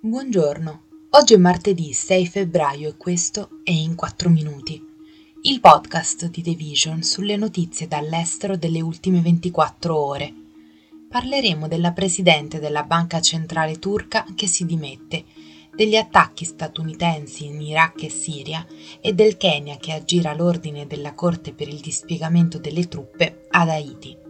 Buongiorno, oggi è martedì 6 febbraio e questo è In 4 Minuti, il podcast di The Vision sulle notizie dall'estero delle ultime 24 ore. Parleremo della presidente della Banca Centrale Turca che si dimette, degli attacchi statunitensi in Iraq e Siria e del Kenya che aggira l'ordine della Corte per il dispiegamento delle truppe ad Haiti.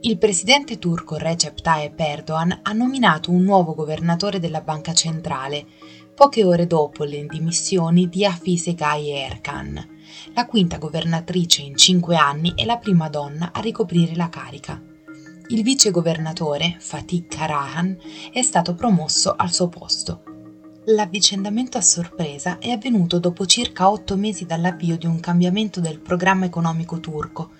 Il presidente turco Recep Tayyip Erdogan ha nominato un nuovo governatore della banca centrale, poche ore dopo le dimissioni di Hafize Gaye Erkan, la quinta governatrice in cinque anni e la prima donna a ricoprire la carica. Il vice governatore, Fatih Karahan, è stato promosso al suo posto. L'avvicendamento a sorpresa è avvenuto dopo circa otto mesi dall'avvio di un cambiamento del programma economico turco,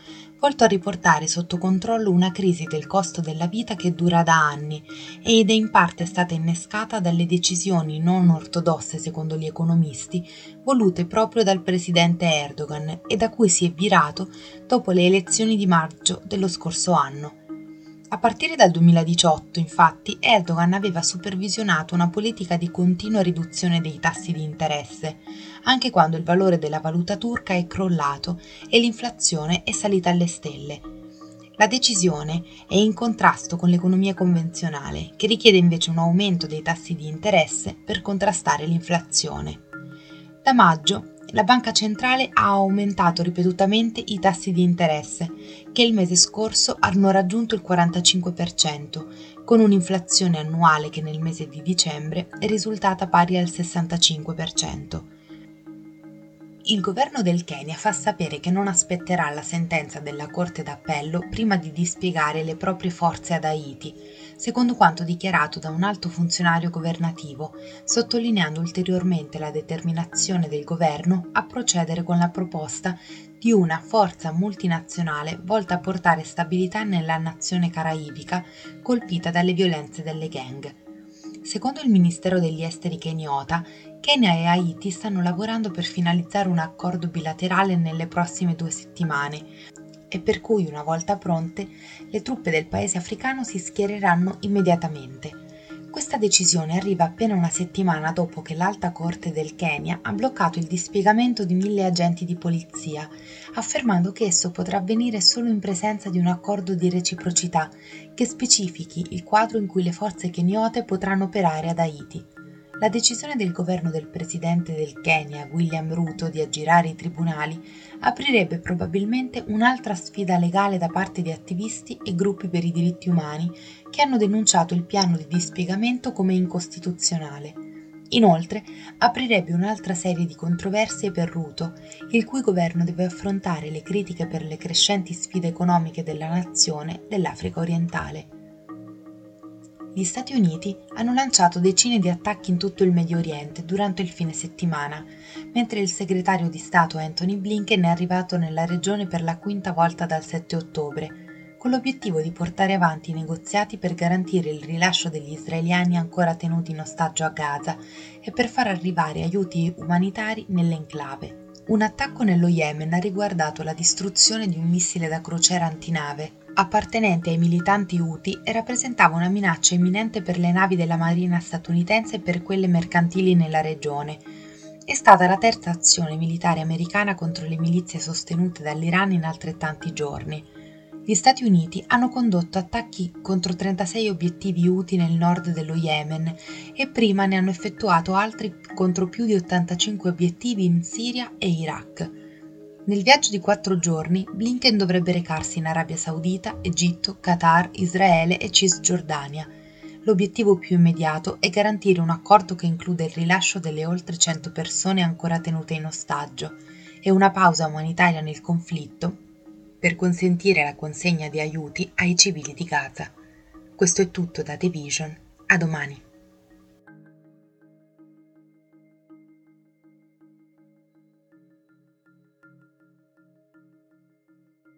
volto a riportare sotto controllo una crisi del costo della vita che dura da anni ed è in parte stata innescata dalle decisioni non ortodosse secondo gli economisti volute proprio dal presidente Erdogan e da cui si è virato dopo le elezioni di maggio dello scorso anno. A partire dal 2018, infatti, Erdogan aveva supervisionato una politica di continua riduzione dei tassi di interesse, anche quando il valore della valuta turca è crollato e l'inflazione è salita alle stelle. La decisione è in contrasto con l'economia convenzionale, che richiede invece un aumento dei tassi di interesse per contrastare l'inflazione. Da maggio la banca centrale ha aumentato ripetutamente i tassi di interesse, che il mese scorso hanno raggiunto il 45%, con un'inflazione annuale che nel mese di dicembre è risultata pari al 65% il governo del Kenya fa sapere che non aspetterà la sentenza della Corte d'Appello prima di dispiegare le proprie forze ad Haiti, secondo quanto dichiarato da un alto funzionario governativo, sottolineando ulteriormente la determinazione del governo a procedere con la proposta di una forza multinazionale volta a portare stabilità nella nazione caraibica colpita dalle violenze delle gang. Secondo il Ministero degli Esteri keniota, Kenya e Haiti stanno lavorando per finalizzare un accordo bilaterale nelle prossime due settimane e per cui, una volta pronte, le truppe del paese africano si schiereranno immediatamente. Questa decisione arriva appena una settimana dopo che l'Alta Corte del Kenya ha bloccato il dispiegamento di mille agenti di polizia, affermando che esso potrà avvenire solo in presenza di un accordo di reciprocità che specifichi il quadro in cui le forze keniote potranno operare ad Haiti. La decisione del governo del presidente del Kenya, William Ruto, di aggirare i tribunali aprirebbe probabilmente un'altra sfida legale da parte di attivisti e gruppi per i diritti umani che hanno denunciato il piano di dispiegamento come incostituzionale. Inoltre, aprirebbe un'altra serie di controversie per Ruto, il cui governo deve affrontare le critiche per le crescenti sfide economiche della nazione dell'Africa orientale gli Stati Uniti hanno lanciato decine di attacchi in tutto il Medio Oriente durante il fine settimana, mentre il segretario di Stato Anthony Blinken è arrivato nella regione per la quinta volta dal 7 ottobre, con l'obiettivo di portare avanti i negoziati per garantire il rilascio degli israeliani ancora tenuti in ostaggio a Gaza e per far arrivare aiuti umanitari nell'enclave. Un attacco nello Yemen ha riguardato la distruzione di un missile da crociera antinave appartenente ai militanti Houthi e rappresentava una minaccia imminente per le navi della Marina statunitense e per quelle mercantili nella regione. È stata la terza azione militare americana contro le milizie sostenute dall'Iran in altrettanti giorni. Gli Stati Uniti hanno condotto attacchi contro 36 obiettivi Houthi nel nord dello Yemen e prima ne hanno effettuato altri contro più di 85 obiettivi in Siria e Iraq. Nel viaggio di quattro giorni Blinken dovrebbe recarsi in Arabia Saudita, Egitto, Qatar, Israele e Cisgiordania. L'obiettivo più immediato è garantire un accordo che include il rilascio delle oltre 100 persone ancora tenute in ostaggio e una pausa umanitaria nel conflitto per consentire la consegna di aiuti ai civili di Gaza. Questo è tutto da The Vision. A domani.